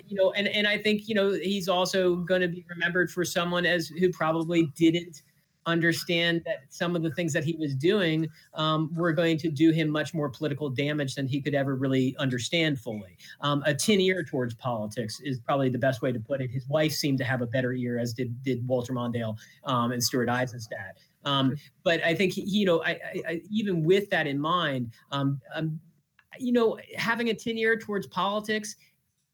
you know, and and I think you know he's also going to be remembered for someone as who probably didn't understand that some of the things that he was doing um, were going to do him much more political damage than he could ever really understand fully. Um, a tin ear towards politics is probably the best way to put it. His wife seemed to have a better ear, as did did Walter Mondale um, and Stuart Eizenstat. Um, but I think you know, I, I, even with that in mind, um, um, you know, having a tin ear towards politics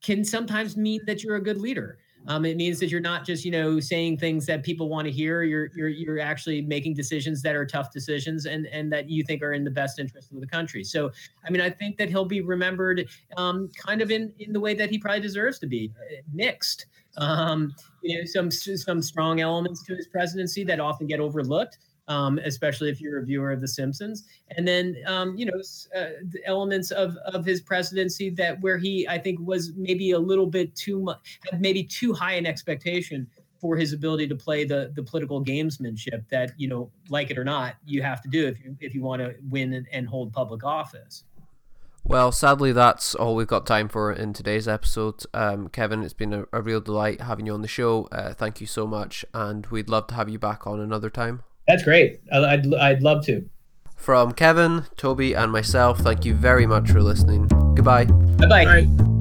can sometimes mean that you're a good leader. Um, it means that you're not just you know saying things that people want to hear. You're you're you're actually making decisions that are tough decisions and and that you think are in the best interest of the country. So I mean I think that he'll be remembered um, kind of in in the way that he probably deserves to be uh, mixed. Um, you know some some strong elements to his presidency that often get overlooked um, especially if you're a viewer of The Simpsons. And then, um, you know, uh, the elements of of his presidency that where he, I think, was maybe a little bit too much, had maybe too high an expectation for his ability to play the the political gamesmanship that you know, like it or not, you have to do if you if you want to win and, and hold public office. Well, sadly, that's all we've got time for in today's episode. Um, Kevin, it's been a, a, real delight having you on the show. Uh, thank you so much, and we'd love to have you back on another time. That's great. I'd, I'd love to. From Kevin, Toby, and myself, thank you very much for listening. Goodbye. Bye-bye. bye bye